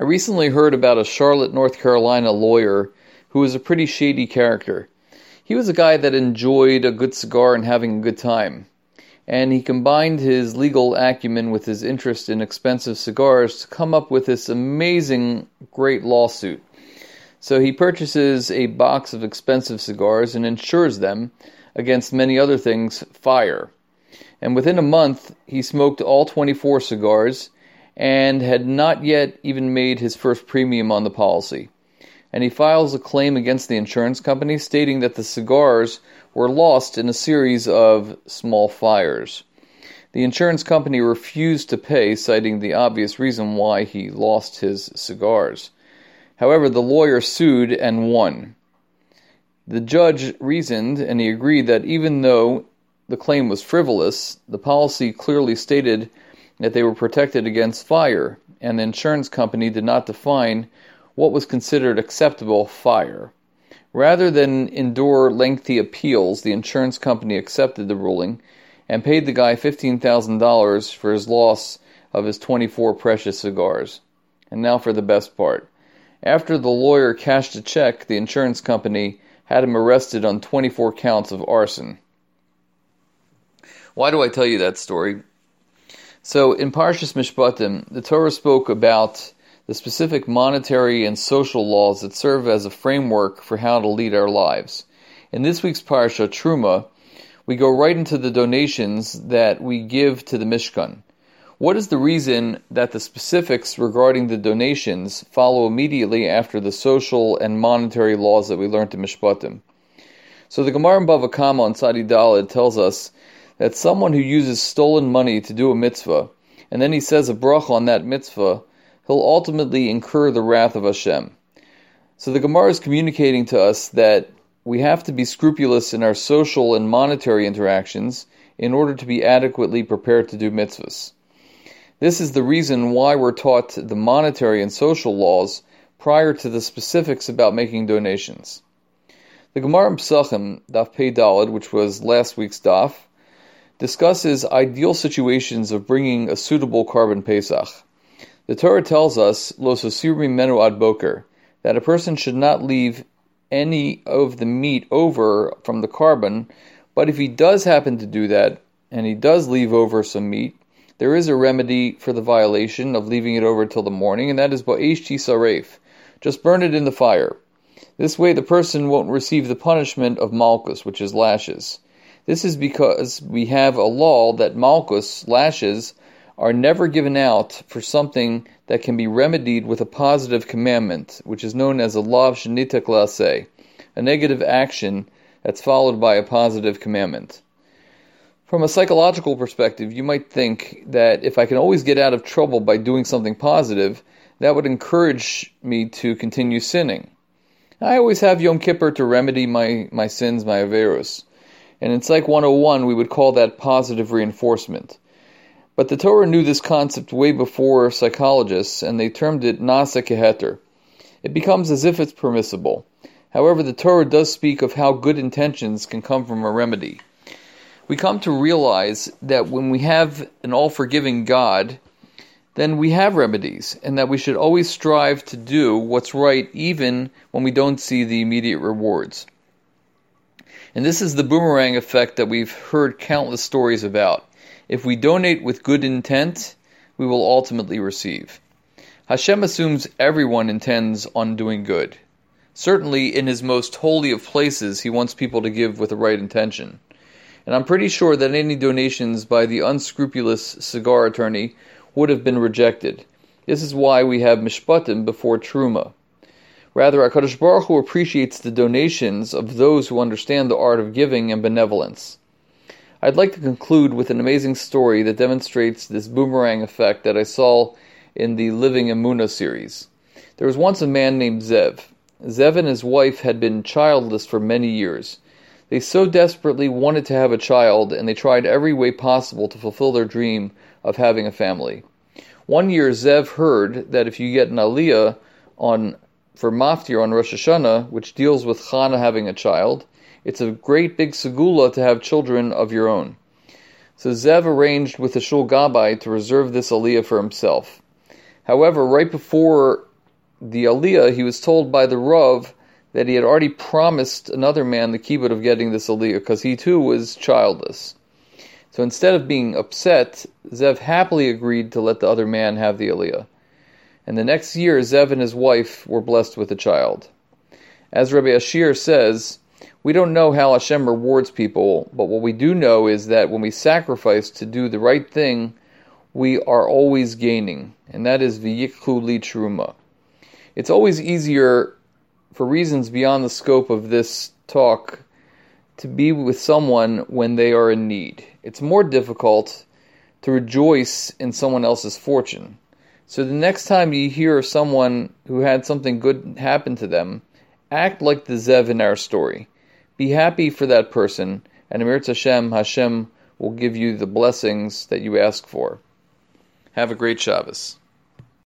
I recently heard about a Charlotte, North Carolina lawyer who was a pretty shady character. He was a guy that enjoyed a good cigar and having a good time. And he combined his legal acumen with his interest in expensive cigars to come up with this amazing, great lawsuit. So he purchases a box of expensive cigars and insures them against many other things fire. And within a month, he smoked all 24 cigars and had not yet even made his first premium on the policy. And he files a claim against the insurance company stating that the cigars were lost in a series of small fires. The insurance company refused to pay, citing the obvious reason why he lost his cigars. However, the lawyer sued and won. The judge reasoned and he agreed that even though the claim was frivolous, the policy clearly stated that they were protected against fire, and the insurance company did not define what was considered acceptable fire. Rather than endure lengthy appeals, the insurance company accepted the ruling and paid the guy $15,000 for his loss of his 24 precious cigars. And now for the best part. After the lawyer cashed a check, the insurance company had him arrested on 24 counts of arson. Why do I tell you that story? So in Parshas Mishpatim, the Torah spoke about the specific monetary and social laws that serve as a framework for how to lead our lives. In this week's Parsha, Truma, we go right into the donations that we give to the Mishkan. What is the reason that the specifics regarding the donations follow immediately after the social and monetary laws that we learned in Mishpatim? So the Gemara in Bava Kama on Sadi Daled tells us that someone who uses stolen money to do a mitzvah, and then he says a bracha on that mitzvah, he'll ultimately incur the wrath of Hashem. So the Gemara is communicating to us that we have to be scrupulous in our social and monetary interactions in order to be adequately prepared to do mitzvahs. This is the reason why we're taught the monetary and social laws prior to the specifics about making donations. The Gemara in Psachim, Daf Pei Daled, which was last week's Daf, discusses ideal situations of bringing a suitable korban pesach. The Torah tells us, Los menu ad boker, that a person should not leave any of the meat over from the korban, but if he does happen to do that, and he does leave over some meat, there is a remedy for the violation of leaving it over till the morning, and that is ba'ish tisaref. Just burn it in the fire. This way the person won't receive the punishment of malchus, which is lashes. This is because we have a law that malchus, lashes, are never given out for something that can be remedied with a positive commandment, which is known as a law of shenitak la'aseh, a negative action that's followed by a positive commandment. From a psychological perspective, you might think that if I can always get out of trouble by doing something positive, that would encourage me to continue sinning. I always have Yom Kippur to remedy my, my sins, my averus. And in Psych 101, we would call that positive reinforcement. But the Torah knew this concept way before psychologists, and they termed it nasa keheter. It becomes as if it's permissible. However, the Torah does speak of how good intentions can come from a remedy. We come to realize that when we have an all forgiving God, then we have remedies, and that we should always strive to do what's right even when we don't see the immediate rewards. And this is the boomerang effect that we've heard countless stories about. If we donate with good intent, we will ultimately receive. Hashem assumes everyone intends on doing good. Certainly, in his most holy of places, he wants people to give with the right intention. And I'm pretty sure that any donations by the unscrupulous cigar attorney would have been rejected. This is why we have mishpatim before truma. Rather, HaKadosh Baruch Hu appreciates the donations of those who understand the art of giving and benevolence. I'd like to conclude with an amazing story that demonstrates this boomerang effect that I saw in the Living Emuna series. There was once a man named Zev. Zev and his wife had been childless for many years. They so desperately wanted to have a child, and they tried every way possible to fulfill their dream of having a family. One year, Zev heard that if you get an aliyah on for Maftir on Rosh Hashanah, which deals with Chana having a child, it's a great big segula to have children of your own. So Zev arranged with the Shul Gabbai to reserve this aliyah for himself. However, right before the Aliyah, he was told by the Rav that he had already promised another man the kibbud of getting this Aliyah because he too was childless. So instead of being upset, Zev happily agreed to let the other man have the Aliyah. And the next year, Zev and his wife were blessed with a child. As Rabbi Ashir says, we don't know how Hashem rewards people, but what we do know is that when we sacrifice to do the right thing, we are always gaining, and that is v'yikhu li truma. It's always easier, for reasons beyond the scope of this talk, to be with someone when they are in need. It's more difficult to rejoice in someone else's fortune. So the next time you hear someone who had something good happen to them, act like the Zev in our story. Be happy for that person, and Amir Hashem, Hashem will give you the blessings that you ask for. Have a great Shabbos.